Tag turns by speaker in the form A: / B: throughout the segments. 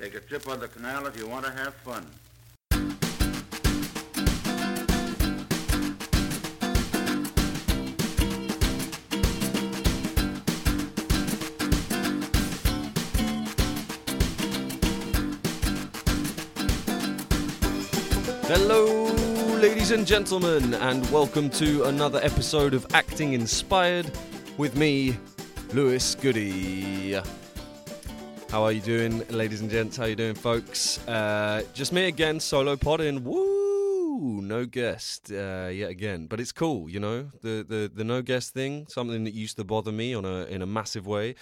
A: Take a trip on the canal if you want to have fun.
B: Hello, ladies and gentlemen, and welcome to another episode of Acting Inspired with me, Lewis Goody. How are you doing, ladies and gents? How you doing, folks? Uh, just me again, solo podding. Woo! No guest uh, yet again, but it's cool, you know. The, the the no guest thing, something that used to bother me on a in a massive way,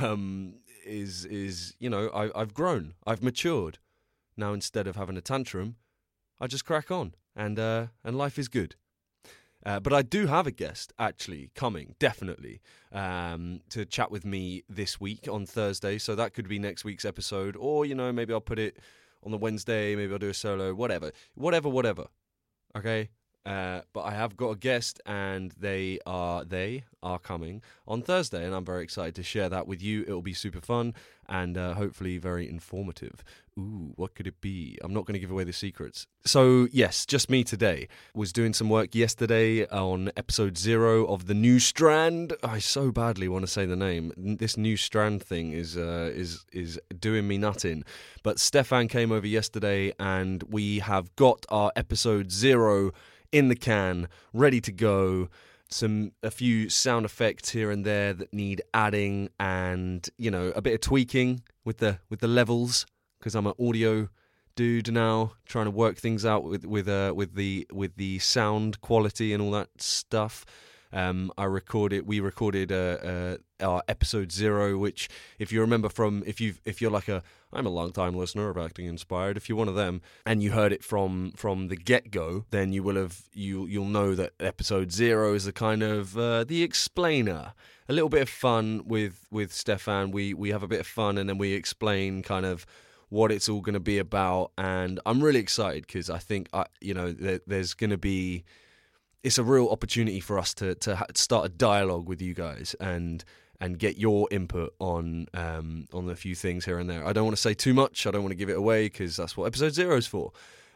B: um, is is you know I, I've grown, I've matured. Now instead of having a tantrum, I just crack on, and uh, and life is good. Uh, but I do have a guest actually coming, definitely, um, to chat with me this week on Thursday. So that could be next week's episode, or you know, maybe I'll put it on the Wednesday. Maybe I'll do a solo, whatever, whatever, whatever. Okay. Uh, but I have got a guest, and they are they are coming on Thursday, and I'm very excited to share that with you. It'll be super fun and uh, hopefully very informative. Ooh, what could it be? I'm not going to give away the secrets. So yes, just me today. Was doing some work yesterday on episode zero of the New Strand. I so badly want to say the name. This New Strand thing is uh, is is doing me nutting. But Stefan came over yesterday, and we have got our episode zero in the can, ready to go. Some a few sound effects here and there that need adding, and you know a bit of tweaking with the with the levels because I'm an audio dude now, trying to work things out with with uh, with the with the sound quality and all that stuff. Um, I recorded. We recorded uh, uh, our episode zero, which, if you remember from, if you if you're like a, I'm a long time listener of Acting Inspired. If you're one of them, and you heard it from from the get go, then you will have you you'll know that episode zero is the kind of uh, the explainer. A little bit of fun with with Stefan. We we have a bit of fun, and then we explain kind of what it's all going to be about. And I'm really excited because I think I you know there, there's going to be it's a real opportunity for us to to start a dialogue with you guys and and get your input on um, on a few things here and there. I don't want to say too much. I don't want to give it away because that's what episode zero is for.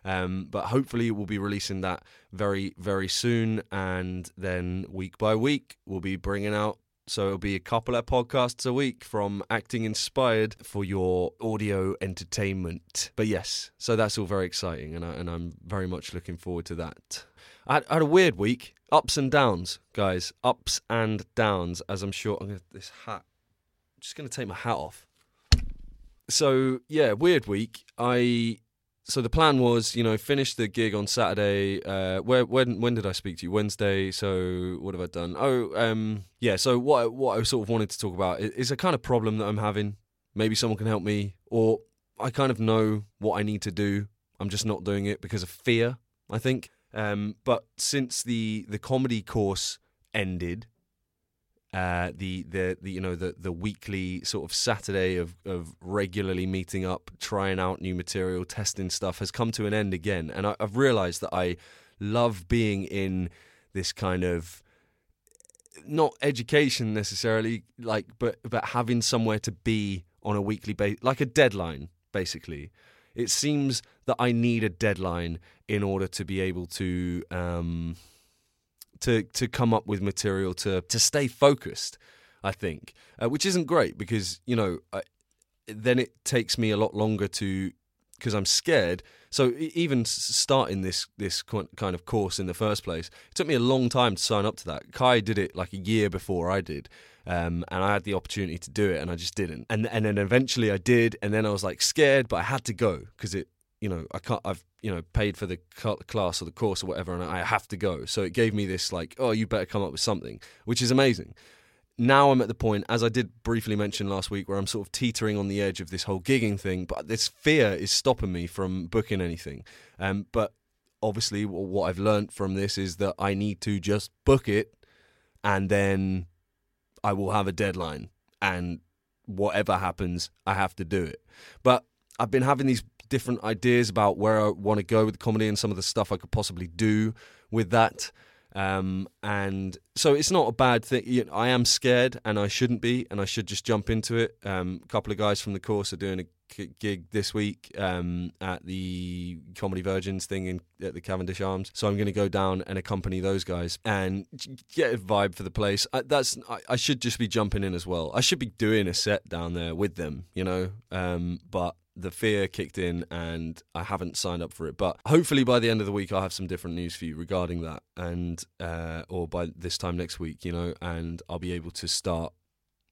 B: Um, but hopefully we'll be releasing that very very soon, and then week by week we'll be bringing out. So it'll be a couple of podcasts a week from Acting Inspired for your audio entertainment. But yes, so that's all very exciting, and I, and I'm very much looking forward to that. I had, a weird week. Ups and downs, guys. Ups and downs, as I'm sure. I'm gonna, this hat. I'm just going to take my hat off. So, yeah, weird week. I. So the plan was, you know, finish the gig on Saturday. Uh, where when when did I speak to you? Wednesday. So what have I done? Oh, um, yeah. So what what I sort of wanted to talk about is, is a kind of problem that I'm having. Maybe someone can help me, or I kind of know what I need to do. I'm just not doing it because of fear. I think. Um, but since the the comedy course ended, uh, the, the the you know the the weekly sort of Saturday of of regularly meeting up, trying out new material, testing stuff has come to an end again, and I, I've realised that I love being in this kind of not education necessarily, like but but having somewhere to be on a weekly basis, like a deadline, basically. It seems that I need a deadline in order to be able to um, to to come up with material to to stay focused. I think, uh, which isn't great because you know I, then it takes me a lot longer to because I'm scared. So even starting this this kind of course in the first place, it took me a long time to sign up to that. Kai did it like a year before I did, um, and I had the opportunity to do it, and I just didn't. And and then eventually I did, and then I was like scared, but I had to go because it, you know, I can't. I've you know paid for the class or the course or whatever, and I have to go. So it gave me this like, oh, you better come up with something, which is amazing. Now I'm at the point, as I did briefly mention last week, where I'm sort of teetering on the edge of this whole gigging thing, but this fear is stopping me from booking anything. Um, but obviously, what I've learned from this is that I need to just book it, and then I will have a deadline, and whatever happens, I have to do it. But I've been having these different ideas about where I want to go with comedy and some of the stuff I could possibly do with that. Um, and so it's not a bad thing. You know, I am scared, and I shouldn't be, and I should just jump into it. Um, a couple of guys from the course are doing a gig this week um, at the Comedy Virgins thing in at the Cavendish Arms. So I'm going to go down and accompany those guys and get a vibe for the place. I, that's I, I should just be jumping in as well. I should be doing a set down there with them, you know. Um, but the fear kicked in and I haven't signed up for it. But hopefully by the end of the week, I'll have some different news for you regarding that, and uh, or by this time next week, you know, and I'll be able to start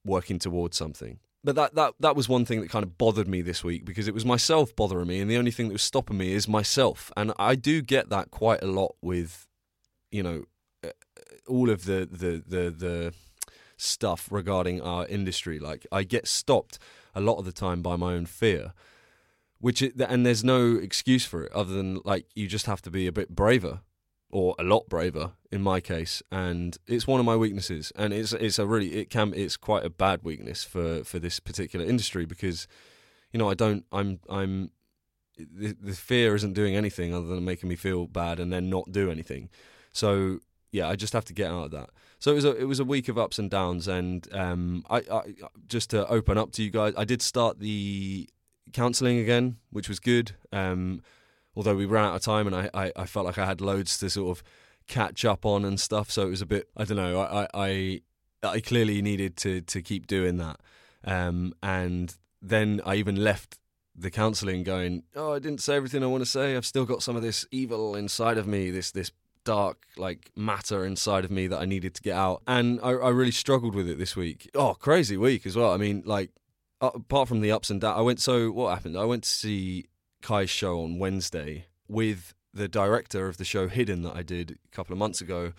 B: working towards something. But that, that that was one thing that kind of bothered me this week because it was myself bothering me, and the only thing that was stopping me is myself. And I do get that quite a lot with, you know, uh, all of the the the the stuff regarding our industry. Like I get stopped a lot of the time by my own fear, which and there's no excuse for it other than like you just have to be a bit braver or a lot braver in my case and it's one of my weaknesses and it's it's a really it can it's quite a bad weakness for for this particular industry because you know I don't I'm I'm the, the fear isn't doing anything other than making me feel bad and then not do anything. So yeah I just have to get out of that. So it was a it was a week of ups and downs and um I, I just to open up to you guys I did start the counselling again which was good um although we ran out of time and I, I, I, felt like I had loads to sort of catch up on and stuff. So it was a bit, I don't know, I, I, I clearly needed to, to keep doing that. Um, and then I even left the counselling going, oh, I didn't say everything I want to say. I've still got some of this evil inside of me, this, this dark like matter inside of me that I needed to get out. And I, I really struggled with it this week. Oh, crazy week as well. I mean, like, apart from the ups and downs, I went, so what happened? I went to see Kai's show on Wednesday with the director of the show Hidden that I did a couple of months ago.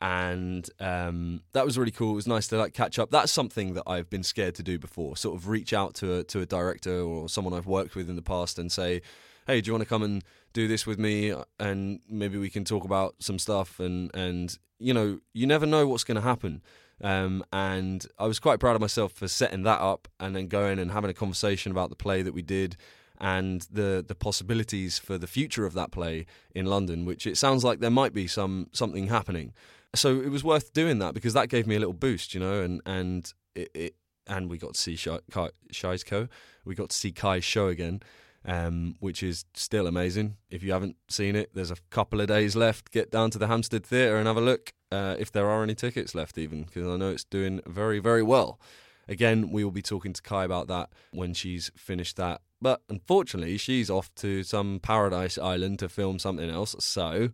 B: And um, that was really cool. It was nice to like catch up. That's something that I've been scared to do before. Sort of reach out to a, to a director or someone I've worked with in the past and say, "Hey, do you want to come and do this with me? And maybe we can talk about some stuff." And and you know, you never know what's going to happen. Um, and I was quite proud of myself for setting that up and then going and having a conversation about the play that we did and the the possibilities for the future of that play in London, which it sounds like there might be some something happening. So it was worth doing that because that gave me a little boost, you know, and and it, it and we got to see Shai's Co. We got to see Kai's show again, um, which is still amazing. If you haven't seen it, there's a couple of days left. Get down to the Hampstead Theatre and have a look, uh, if there are any tickets left, even because I know it's doing very very well. Again, we will be talking to Kai about that when she's finished that but unfortunately, she's off to some paradise island to film something else. So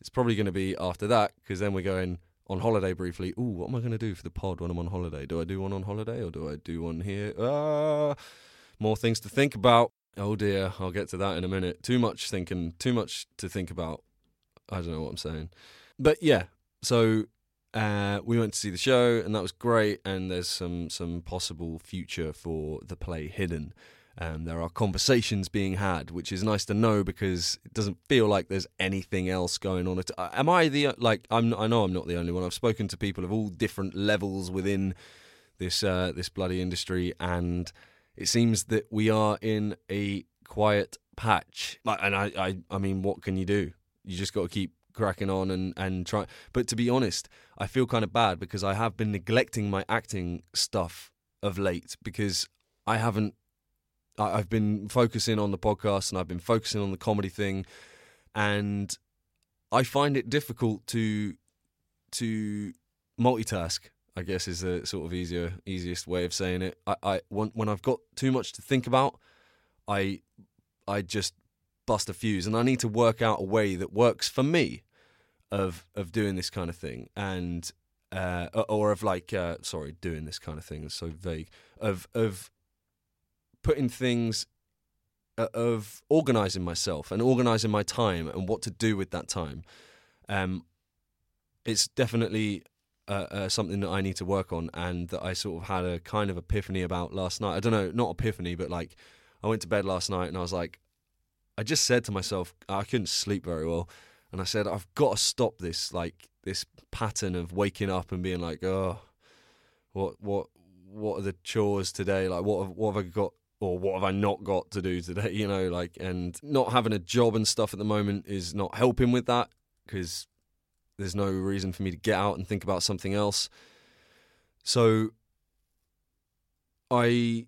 B: it's probably going to be after that because then we're going on holiday briefly. Ooh, what am I going to do for the pod when I'm on holiday? Do I do one on holiday or do I do one here? Ah, more things to think about. Oh dear, I'll get to that in a minute. Too much thinking, too much to think about. I don't know what I'm saying. But yeah, so uh, we went to see the show and that was great. And there's some some possible future for the play Hidden. Um, there are conversations being had, which is nice to know because it doesn't feel like there's anything else going on. Uh, am I the like? I'm. I know I'm not the only one. I've spoken to people of all different levels within this uh, this bloody industry, and it seems that we are in a quiet patch. And I, I, I mean, what can you do? You just got to keep cracking on and and try. But to be honest, I feel kind of bad because I have been neglecting my acting stuff of late because I haven't I've been focusing on the podcast and I've been focusing on the comedy thing, and I find it difficult to to multitask. I guess is the sort of easier easiest way of saying it. I, I when, when I've got too much to think about, I I just bust a fuse, and I need to work out a way that works for me of of doing this kind of thing, and uh, or of like uh, sorry, doing this kind of thing is so vague of of putting things uh, of organizing myself and organizing my time and what to do with that time. Um, it's definitely uh, uh, something that I need to work on and that I sort of had a kind of epiphany about last night. I don't know, not epiphany, but like I went to bed last night and I was like, I just said to myself, I couldn't sleep very well. And I said, I've got to stop this, like this pattern of waking up and being like, oh, what, what, what are the chores today? Like, what, have, what have I got or what have I not got to do today? You know, like, and not having a job and stuff at the moment is not helping with that because there's no reason for me to get out and think about something else. So I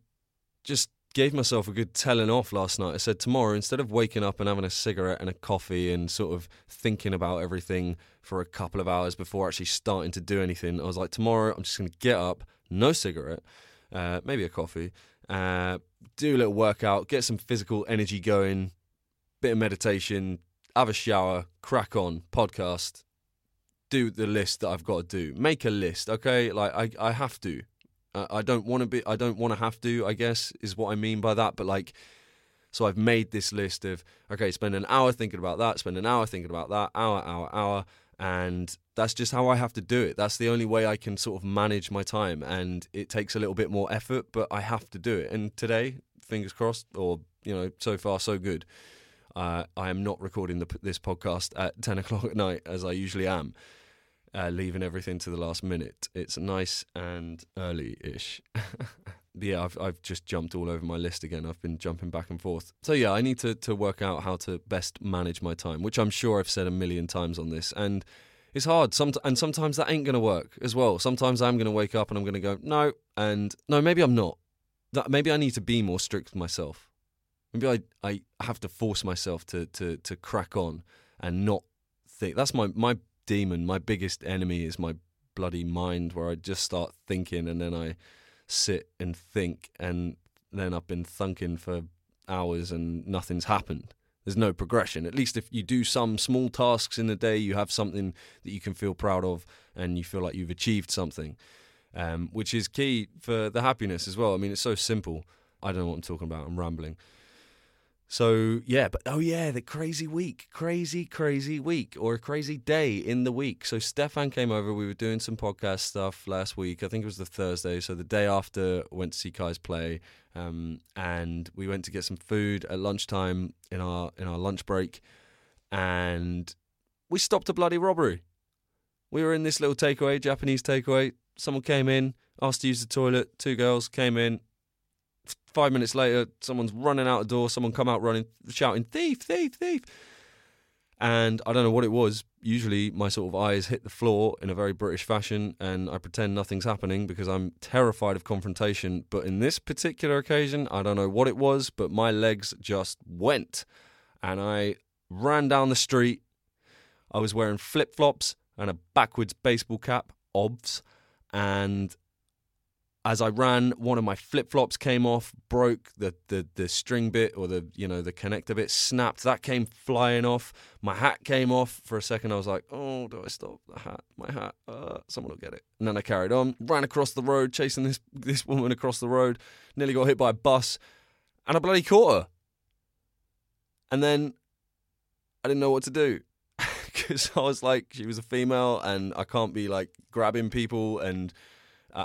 B: just gave myself a good telling off last night. I said tomorrow, instead of waking up and having a cigarette and a coffee and sort of thinking about everything for a couple of hours before actually starting to do anything, I was like, tomorrow I'm just going to get up, no cigarette, uh, maybe a coffee, uh, do a little workout, get some physical energy going, bit of meditation, have a shower, crack on, podcast, do the list that I've got to do. Make a list, okay? Like I, I have to. I don't want to be. I don't want to have to. I guess is what I mean by that. But like, so I've made this list of okay, spend an hour thinking about that, spend an hour thinking about that, hour, hour, hour, and that's just how I have to do it. That's the only way I can sort of manage my time, and it takes a little bit more effort, but I have to do it. And today, fingers crossed, or you know, so far so good. Uh, I am not recording the, this podcast at ten o'clock at night as I usually am uh, leaving everything to the last minute. It's nice and early ish. yeah, I've, I've just jumped all over my list again. I've been jumping back and forth. So, yeah, I need to, to work out how to best manage my time, which I'm sure I've said a million times on this. And it's hard. Some, and sometimes that ain't going to work as well. Sometimes I'm going to wake up and I'm going to go, no, and no, maybe I'm not. That Maybe I need to be more strict with myself. Maybe I, I have to force myself to, to, to crack on and not think. That's my, my demon. My biggest enemy is my bloody mind, where I just start thinking and then I sit and think, and then I've been thinking for hours and nothing's happened. There's no progression. At least if you do some small tasks in the day, you have something that you can feel proud of and you feel like you've achieved something, um, which is key for the happiness as well. I mean, it's so simple. I don't know what I'm talking about. I'm rambling. So yeah, but oh yeah, the crazy week, crazy, crazy week, or a crazy day in the week. So Stefan came over. We were doing some podcast stuff last week. I think it was the Thursday. So the day after, went to see Kai's play, um, and we went to get some food at lunchtime in our in our lunch break, and we stopped a bloody robbery. We were in this little takeaway, Japanese takeaway. Someone came in, asked to use the toilet. Two girls came in, Five minutes later, someone's running out the door. Someone come out running, shouting "thief, thief, thief!" And I don't know what it was. Usually, my sort of eyes hit the floor in a very British fashion, and I pretend nothing's happening because I'm terrified of confrontation. But in this particular occasion, I don't know what it was, but my legs just went, and I ran down the street. I was wearing flip flops and a backwards baseball cap, obs, and as I ran, one of my flip flops came off, broke the, the the string bit or the you know the connector bit snapped. That came flying off. My hat came off for a second. I was like, oh, do I stop the hat? My hat. Uh, someone will get it. And then I carried on, ran across the road, chasing this this woman across the road. Nearly got hit by a bus, and I bloody caught her. And then I didn't know what to do because I was like, she was a female, and I can't be like grabbing people and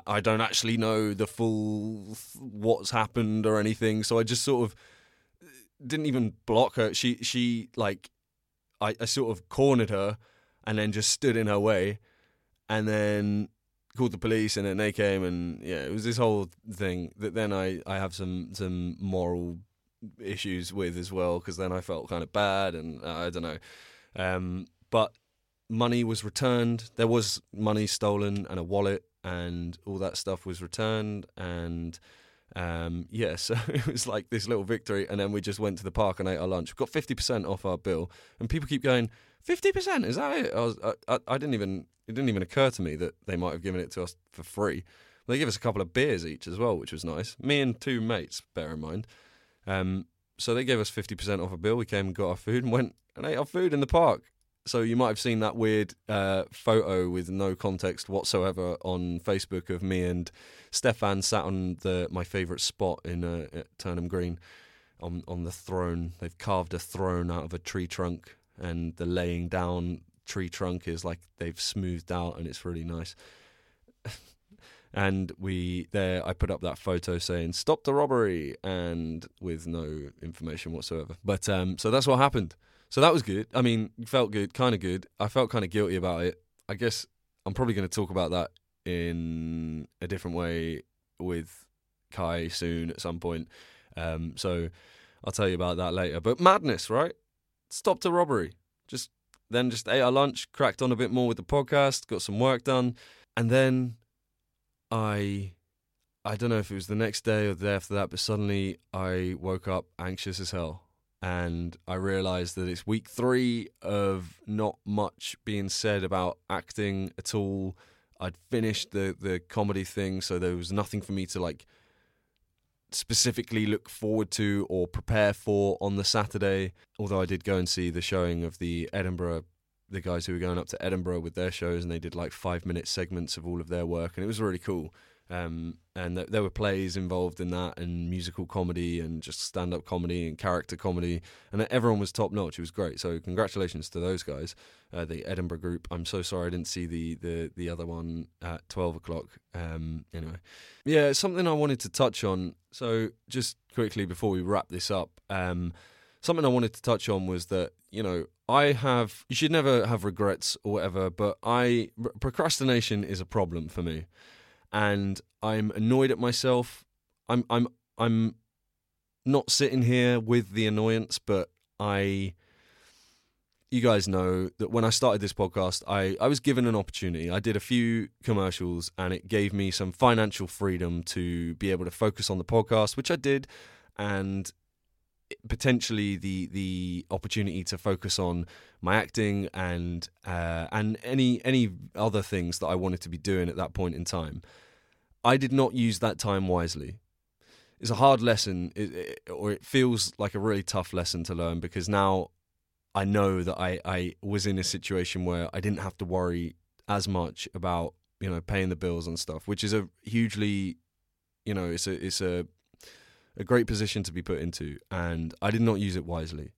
B: I don't actually know the full what's happened or anything, so I just sort of didn't even block her. She she like I, I sort of cornered her and then just stood in her way, and then called the police, and then they came, and yeah, it was this whole thing that then I I have some some moral issues with as well because then I felt kind of bad, and uh, I don't know, um, but money was returned. There was money stolen and a wallet and all that stuff was returned and um, yeah, so it was like this little victory, and then we just went to the park and ate our lunch. We got fifty percent off our bill, and people keep going, fifty percent is that it? I was, I, I, didn't even, it didn't even occur to me that they might have given it to us for free. They gave us a couple of beers each as well, which was nice. Me and two mates, bear in mind. Um, so they gave us fifty percent off a bill. We came and got our food and went and ate our food in the park. So you might have seen that weird uh, photo with no context whatsoever on Facebook of me and Stefan sat on the my favourite spot in uh, Turnham Green on on the throne. They've carved a throne out of a tree trunk, and the laying down tree trunk is like they've smoothed out, and it's really nice. and we there, I put up that photo saying "Stop the robbery," and with no information whatsoever. But um, so that's what happened. So that was good. I mean, felt good, kind of good. I felt kind of guilty about it. I guess I'm probably going to talk about that in a different way with Kai soon at some point. Um, so I'll tell you about that later. But madness, right? Stopped a robbery. Just then just ate our lunch, cracked on a bit more with the podcast, got some work done, and then I I don't know if it was the next day or the day after that, but suddenly I woke up anxious as hell. And I realized that it's week three of not much being said about acting at all. I'd finished the, the comedy thing, so there was nothing for me to like specifically look forward to or prepare for on the Saturday. Although I did go and see the showing of the Edinburgh, the guys who were going up to Edinburgh with their shows, and they did like five minute segments of all of their work, and it was really cool. Um, and th- there were plays involved in that, and musical comedy, and just stand up comedy and character comedy, and everyone was top notch. It was great. So congratulations to those guys, uh, the Edinburgh group. I'm so sorry I didn't see the the the other one at twelve o'clock. Um, anyway, yeah, something I wanted to touch on. So just quickly before we wrap this up, um, something I wanted to touch on was that you know I have you should never have regrets or whatever, but I procrastination is a problem for me and I'm annoyed at myself. I'm I'm I'm not sitting here with the annoyance, but I you guys know that when I started this podcast, I, I was given an opportunity. I did a few commercials and it gave me some financial freedom to be able to focus on the podcast, which I did, and potentially the the opportunity to focus on my acting and uh, and any any other things that I wanted to be doing at that point in time. I did not use that time wisely. It's a hard lesson, it, it, or it feels like a really tough lesson to learn because now I know that I, I was in a situation where I didn't have to worry as much about you know paying the bills and stuff, which is a hugely you know it's a it's a a great position to be put into, and I did not use it wisely.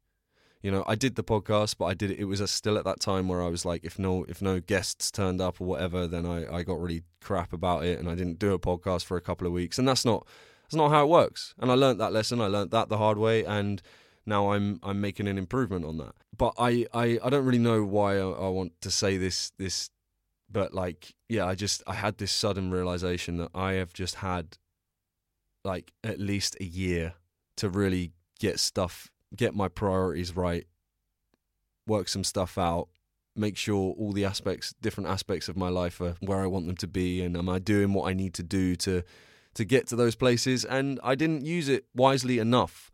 B: You know, I did the podcast, but I did it. It was still at that time where I was like, if no, if no guests turned up or whatever, then I, I got really crap about it, and I didn't do a podcast for a couple of weeks, and that's not that's not how it works. And I learned that lesson. I learned that the hard way, and now I'm I'm making an improvement on that. But I I, I don't really know why I, I want to say this this, but like yeah, I just I had this sudden realization that I have just had like at least a year to really get stuff, get my priorities right, work some stuff out, make sure all the aspects, different aspects of my life are where I want them to be, and am I doing what I need to do to to get to those places? And I didn't use it wisely enough.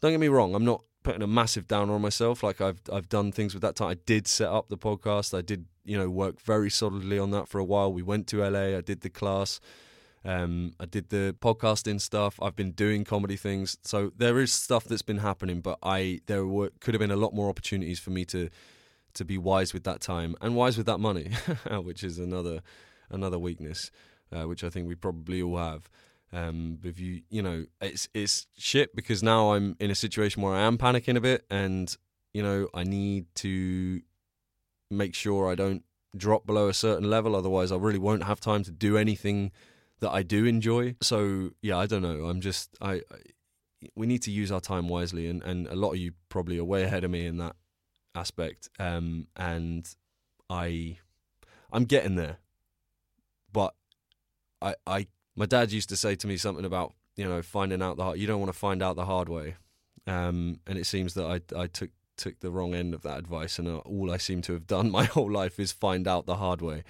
B: Don't get me wrong, I'm not putting a massive downer on myself. Like I've I've done things with that time. I did set up the podcast. I did you know work very solidly on that for a while. We went to LA. I did the class. Um, I did the podcasting stuff. I've been doing comedy things, so there is stuff that's been happening. But I there were could have been a lot more opportunities for me to to be wise with that time and wise with that money, which is another another weakness, uh, which I think we probably all have. Um, if you you know it's it's shit because now I'm in a situation where I am panicking a bit, and you know I need to make sure I don't drop below a certain level. Otherwise, I really won't have time to do anything that I do enjoy. So yeah, I don't know. I'm just I, I we need to use our time wisely, and and a lot of you probably are way ahead of me in that aspect. Um, and I I'm getting there, but I I my dad used to say to me something about you know finding out the hard, you don't want to find out the hard way, um, and it seems that I I took took the wrong end of that advice, and uh, all I seem to have done my whole life is find out the hard way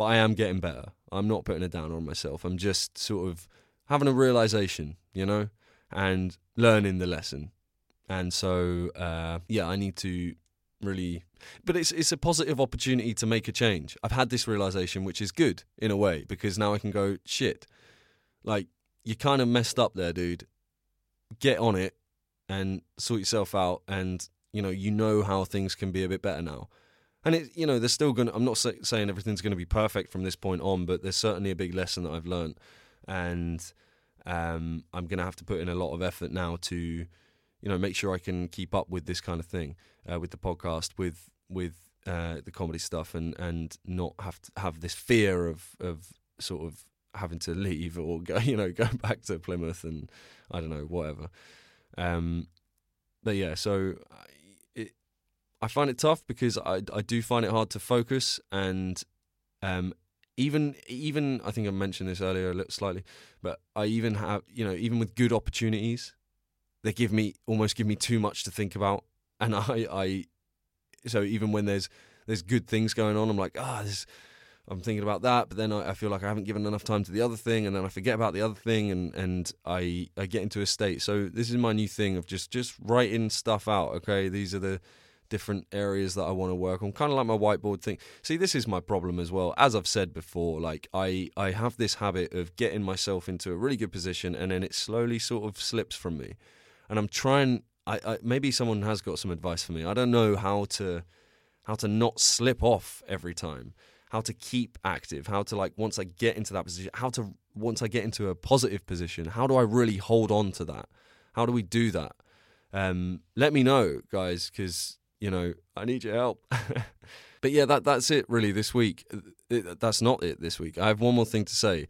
B: but I am getting better. I'm not putting it down on myself. I'm just sort of having a realization, you know, and learning the lesson. And so, uh, yeah, I need to really, but it's it's a positive opportunity to make a change. I've had this realization, which is good in a way because now I can go shit. Like you kind of messed up there, dude. Get on it and sort yourself out, and you know you know how things can be a bit better now and it you know there's still going i'm not say, saying everything's going to be perfect from this point on but there's certainly a big lesson that i've learned. And um, i'm going to have to put in a lot of effort now to you know make sure i can keep up with this kind of thing uh, with the podcast with with uh, the comedy stuff and and not have to have this fear of of sort of having to leave or go you know go back to plymouth and i don't know whatever. Um, but yeah so I find it tough because I, I do find it hard to focus and um, even even I think I mentioned this earlier a little slightly, but I even have you know even with good opportunities, they give me almost give me too much to think about, and I I so even when there's there's good things going on, I'm like ah oh, I'm thinking about that, but then I, I, feel like I haven't given enough time to the other thing, and then I forget about the other thing, and and I I get into a state. So this is my new thing of just just writing stuff out. Okay, these are the different areas that I want to work on, kind of like my whiteboard thing. See, this is my problem as well. As I've said before, like I I have this habit of getting myself into a really good position, and then it slowly sort of slips from me, and I'm trying. I, I maybe someone has got some advice for me. I don't know how to how to not slip off every time how to keep active, how to like once I get into that position, how to once I get into a positive position, how do I really hold on to that? How do we do that? Um, let me know, guys, because you know I need your help. but yeah, that that's it really this week. It, that's not it this week. I have one more thing to say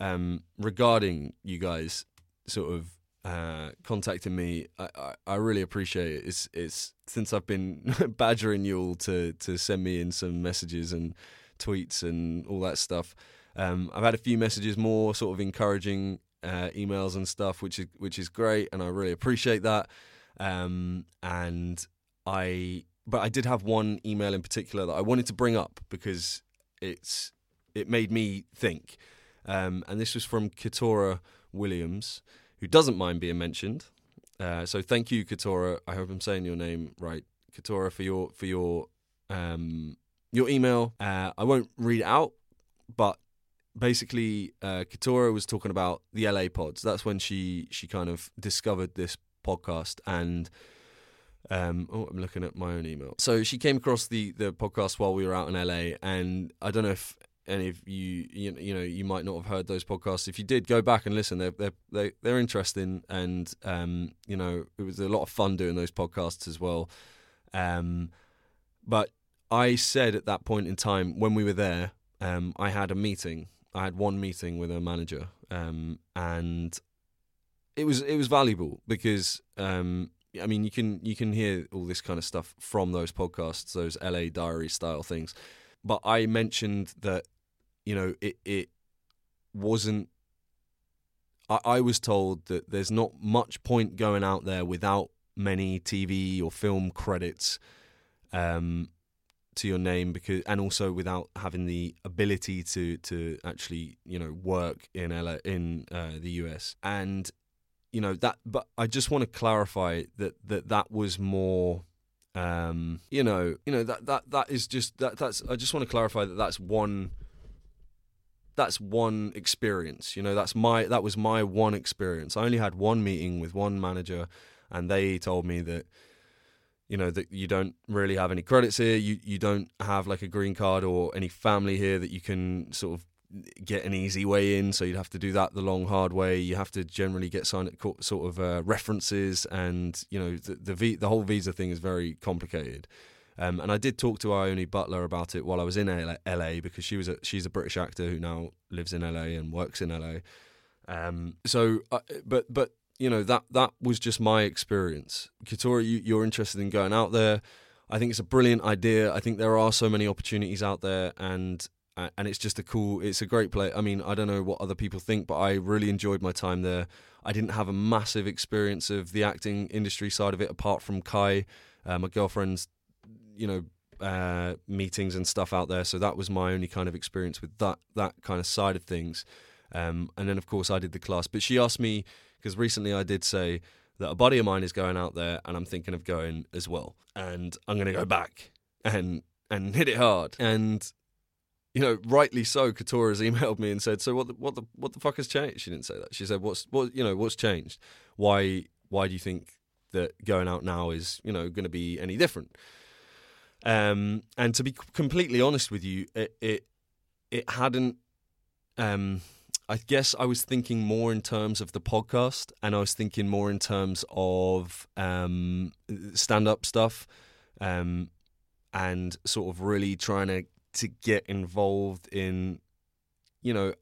B: um, regarding you guys sort of uh, contacting me. I, I, I, really appreciate it. It's it's since I've been badgering you all to to send me in some messages and tweets and all that stuff. Um, I've had a few messages more sort of encouraging uh, emails and stuff, which is which is great, and I really appreciate that. Um, and I, but I did have one email in particular that I wanted to bring up because it's it made me think. Um, and this was from Ketorah Williams, who doesn't mind being mentioned. Uh, so thank you, Ketorah. I hope I'm saying your name right, Ketorah, for your for your um, your email. Uh, I won't read it out, but basically, uh, Ketorah was talking about the LA pods. That's when she she kind of discovered this podcast and. Um, oh, I'm looking at my own email. So she came across the the podcast while we were out in LA, and I don't know if any of you you, you know you might not have heard those podcasts. If you did, go back and listen. They're they're they, they're interesting, and um, you know it was a lot of fun doing those podcasts as well. Um, but I said at that point in time when we were there, um, I had a meeting. I had one meeting with a manager, um, and it was it was valuable because um, I mean you can you can hear all this kind of stuff from those podcasts, those LA Diary style things. But I mentioned that you know it it wasn't. I, I was told that there's not much point going out there without many TV or film credits. Um, to your name because and also without having the ability to to actually you know work in LA, in uh, the US and you know that but I just want to clarify that that that was more um you know you know that that that is just that that's I just want to clarify that that's one that's one experience you know that's my that was my one experience. I only had one meeting with one manager and they told me that you know that you don't really have any credits here you you don't have like a green card or any family here that you can sort of get an easy way in so you'd have to do that the long hard way you have to generally get signed sort of uh, references and you know the the, v, the whole visa thing is very complicated um, and I did talk to Ione Butler about it while I was in LA, LA, because she was a, she's a British actor who now lives in LA and works in LA. Um, so, uh, but but you know that that was just my experience. Ketorah, you, you're interested in going out there. I think it's a brilliant idea. I think there are so many opportunities out there, and and it's just a cool, it's a great place. I mean, I don't know what other people think, but I really enjoyed my time there. I didn't have a massive experience of the acting industry side of it, apart from Kai, uh, my girlfriend's, you know, uh, meetings and stuff out there. So that was my only kind of experience with that that kind of side of things. Um, and then, of course, I did the class. But she asked me because recently I did say that a buddy of mine is going out there, and I'm thinking of going as well. And I'm going to go back and and hit it hard. And you know, rightly so. Ketorah's emailed me and said, "So what? The, what the what the fuck has changed?" She didn't say that. She said, "What's what? You know, what's changed? Why why do you think that going out now is you know going to be any different?" Um, and to be completely honest with you, it it, it hadn't. Um, I guess I was thinking more in terms of the podcast, and I was thinking more in terms of um, stand-up stuff, um, and sort of really trying to to get involved in, you know,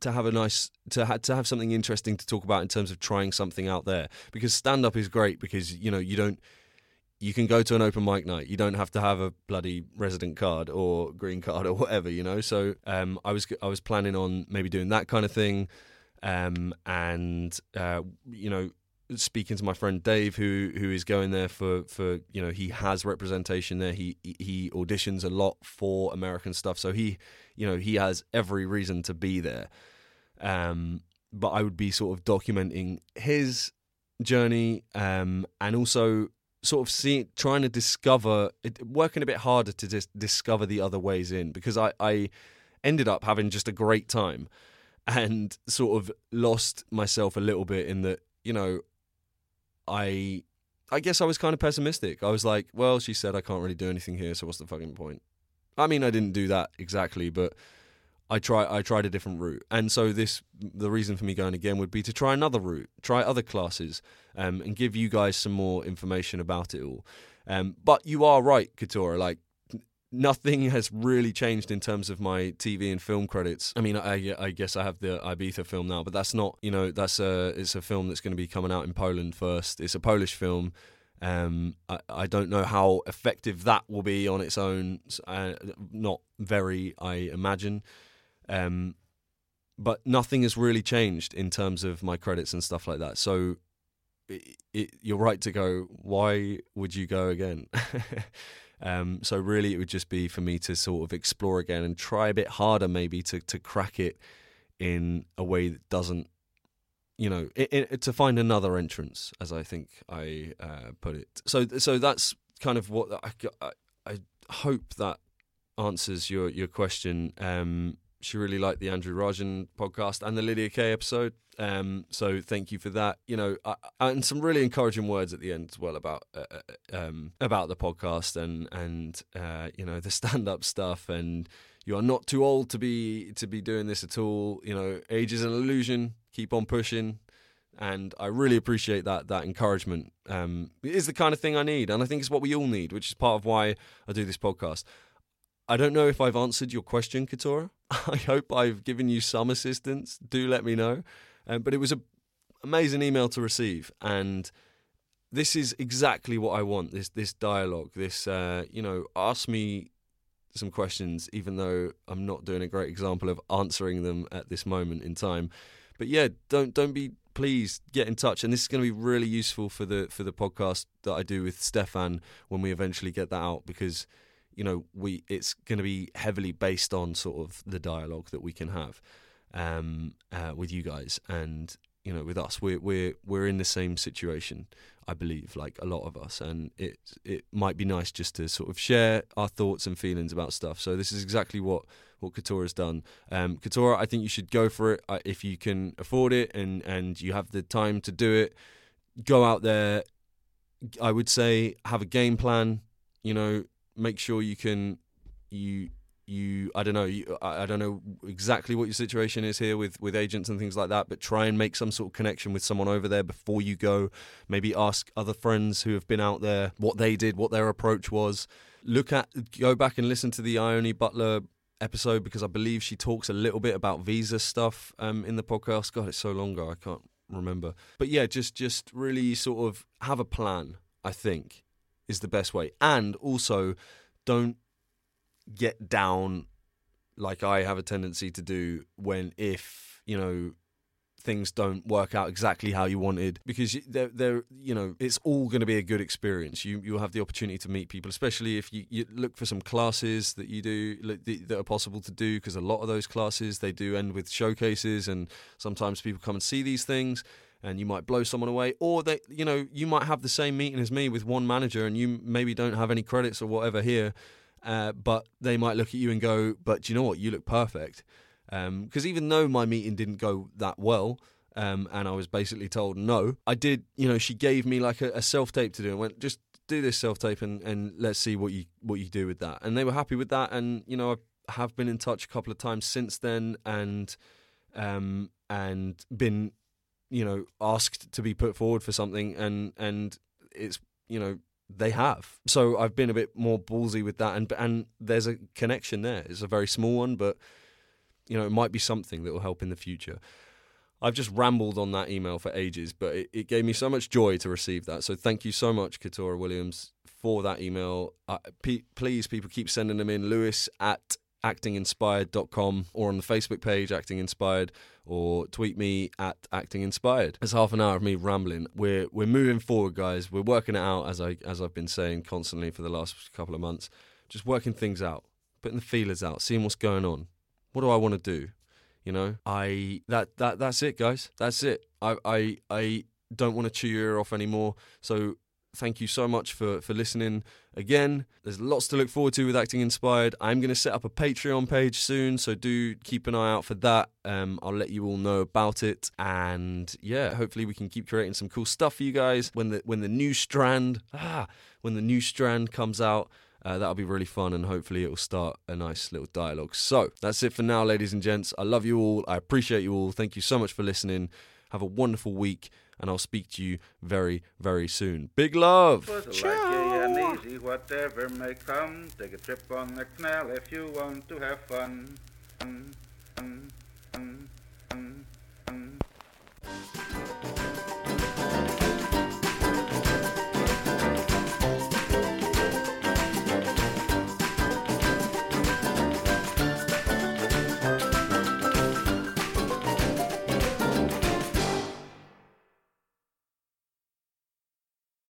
B: to have a nice to ha- to have something interesting to talk about in terms of trying something out there. Because stand-up is great because you know you don't you can go to an open mic night. You don't have to have a bloody resident card or green card or whatever, you know. So um, I was I was planning on maybe doing that kind of thing, um, and uh, you know speaking to my friend Dave, who who is going there for for you know he has representation there. He he auditions a lot for American stuff, so he you know he has every reason to be there. Um, but I would be sort of documenting his journey, um, and also sort of trying to discover, working a bit harder to just discover the other ways in because I, I ended up having just a great time and sort of lost myself a little bit in that, you know, I, I guess I was kind of pessimistic. I was like, well, she said I can't really do anything here, so what's the fucking point? I mean, I didn't do that exactly, but I try I tried a different route, and so this the reason for me going again would be to try another route, try other classes, um, and give you guys some more information about it all. Um, but you are right, Ketorah. Like nothing has really changed in terms of my TV and film credits. I mean, I, I guess I have the Ibiza film now, but that's not you know that's a it's a film that's going to be coming out in Poland first. It's a Polish film. Um, I, I, don't know how effective that will be on its own. Uh, not very, I imagine. Um, but nothing has really changed in terms of my credits and stuff like that. So it, it, you're right to go. Why would you go again? um, so really, it would just be for me to sort of explore again and try a bit harder, maybe to to crack it in a way that doesn't, you know, it, to find another entrance, as I think I uh, put it. So so that's kind of what I, I, I hope that answers your your question. Um, she really liked the Andrew Rajan podcast and the Lydia Kay episode. Um, so thank you for that. You know, uh, and some really encouraging words at the end as well about uh, uh um, about the podcast and and uh, you know the stand up stuff. And you are not too old to be to be doing this at all. You know, age is an illusion. Keep on pushing. And I really appreciate that that encouragement. Um, it is the kind of thing I need, and I think it's what we all need, which is part of why I do this podcast. I don't know if I've answered your question, Ketorah. I hope I've given you some assistance. Do let me know. Um, but it was an amazing email to receive, and this is exactly what I want. This this dialogue. This uh, you know, ask me some questions, even though I'm not doing a great example of answering them at this moment in time. But yeah, don't don't be please get in touch and this is going to be really useful for the for the podcast that I do with Stefan when we eventually get that out because you know, we it's going to be heavily based on sort of the dialogue that we can have um, uh, with you guys, and you know, with us, we're we're we're in the same situation, I believe, like a lot of us, and it it might be nice just to sort of share our thoughts and feelings about stuff. So this is exactly what what has done. Um, Ketorah, I think you should go for it uh, if you can afford it and and you have the time to do it. Go out there. I would say have a game plan. You know, make sure you can you you I don't know you, I, I don't know exactly what your situation is here with with agents and things like that but try and make some sort of connection with someone over there before you go. Maybe ask other friends who have been out there what they did what their approach was. Look at go back and listen to the Ione Butler episode because I believe she talks a little bit about visa stuff um, in the podcast. God it's so long ago I can't remember. But yeah just just really sort of have a plan I think is the best way. And also, don't get down like I have a tendency to do when if you know things don't work out exactly how you wanted. Because they're, they're you know it's all going to be a good experience. You you'll have the opportunity to meet people especially if you, you look for some classes that you do that are possible to do because a lot of those classes they do end with showcases and sometimes people come and see these things and you might blow someone away or they you know you might have the same meeting as me with one manager and you maybe don't have any credits or whatever here uh, but they might look at you and go but you know what? You look perfect. Because um, even though my meeting didn't go that well um, and I was basically told no I did you know she gave me like a, a self tape to do and went just do this self tape and, and let's see what you what you do with that. And they were happy with that and you know I have been in touch a couple of times since then and um, and been you know asked to be put forward for something and and it's you know they have. So i've been a bit more ballsy with that and and there's a connection there. It's a very small one but you know it might be something that will help in the future. I've just rambled on that email for ages but it, it gave me so much joy to receive that. So thank you so much Ketorah Williams for that email. Uh, p- please people keep sending them in. Lewis at actinginspired.com or on the Facebook page, Acting Inspired, or tweet me at Acting Inspired. It's half an hour of me rambling. We're we're moving forward, guys. We're working it out as I as I've been saying constantly for the last couple of months. Just working things out, putting the feelers out, seeing what's going on. What do I want to do? You know, I that that that's it, guys. That's it. I I I don't want to chew your ear off anymore. So thank you so much for for listening again. There's lots to look forward to with Acting Inspired. I'm going to set up a Patreon page soon, so do keep an eye out for that. Um, I'll let you all know about it, and yeah, hopefully we can keep creating some cool stuff for you guys when the when the new strand ah when the new strand comes out. Uh, that'll be really fun, and hopefully, it will start a nice little dialogue. So, that's it for now, ladies and gents. I love you all. I appreciate you all. Thank you so much for listening. Have a wonderful week, and I'll speak to you very, very soon. Big love.
A: Ciao. and easy, whatever may come. Take a trip on the canal if you want to have fun. fun, fun, fun, fun, fun.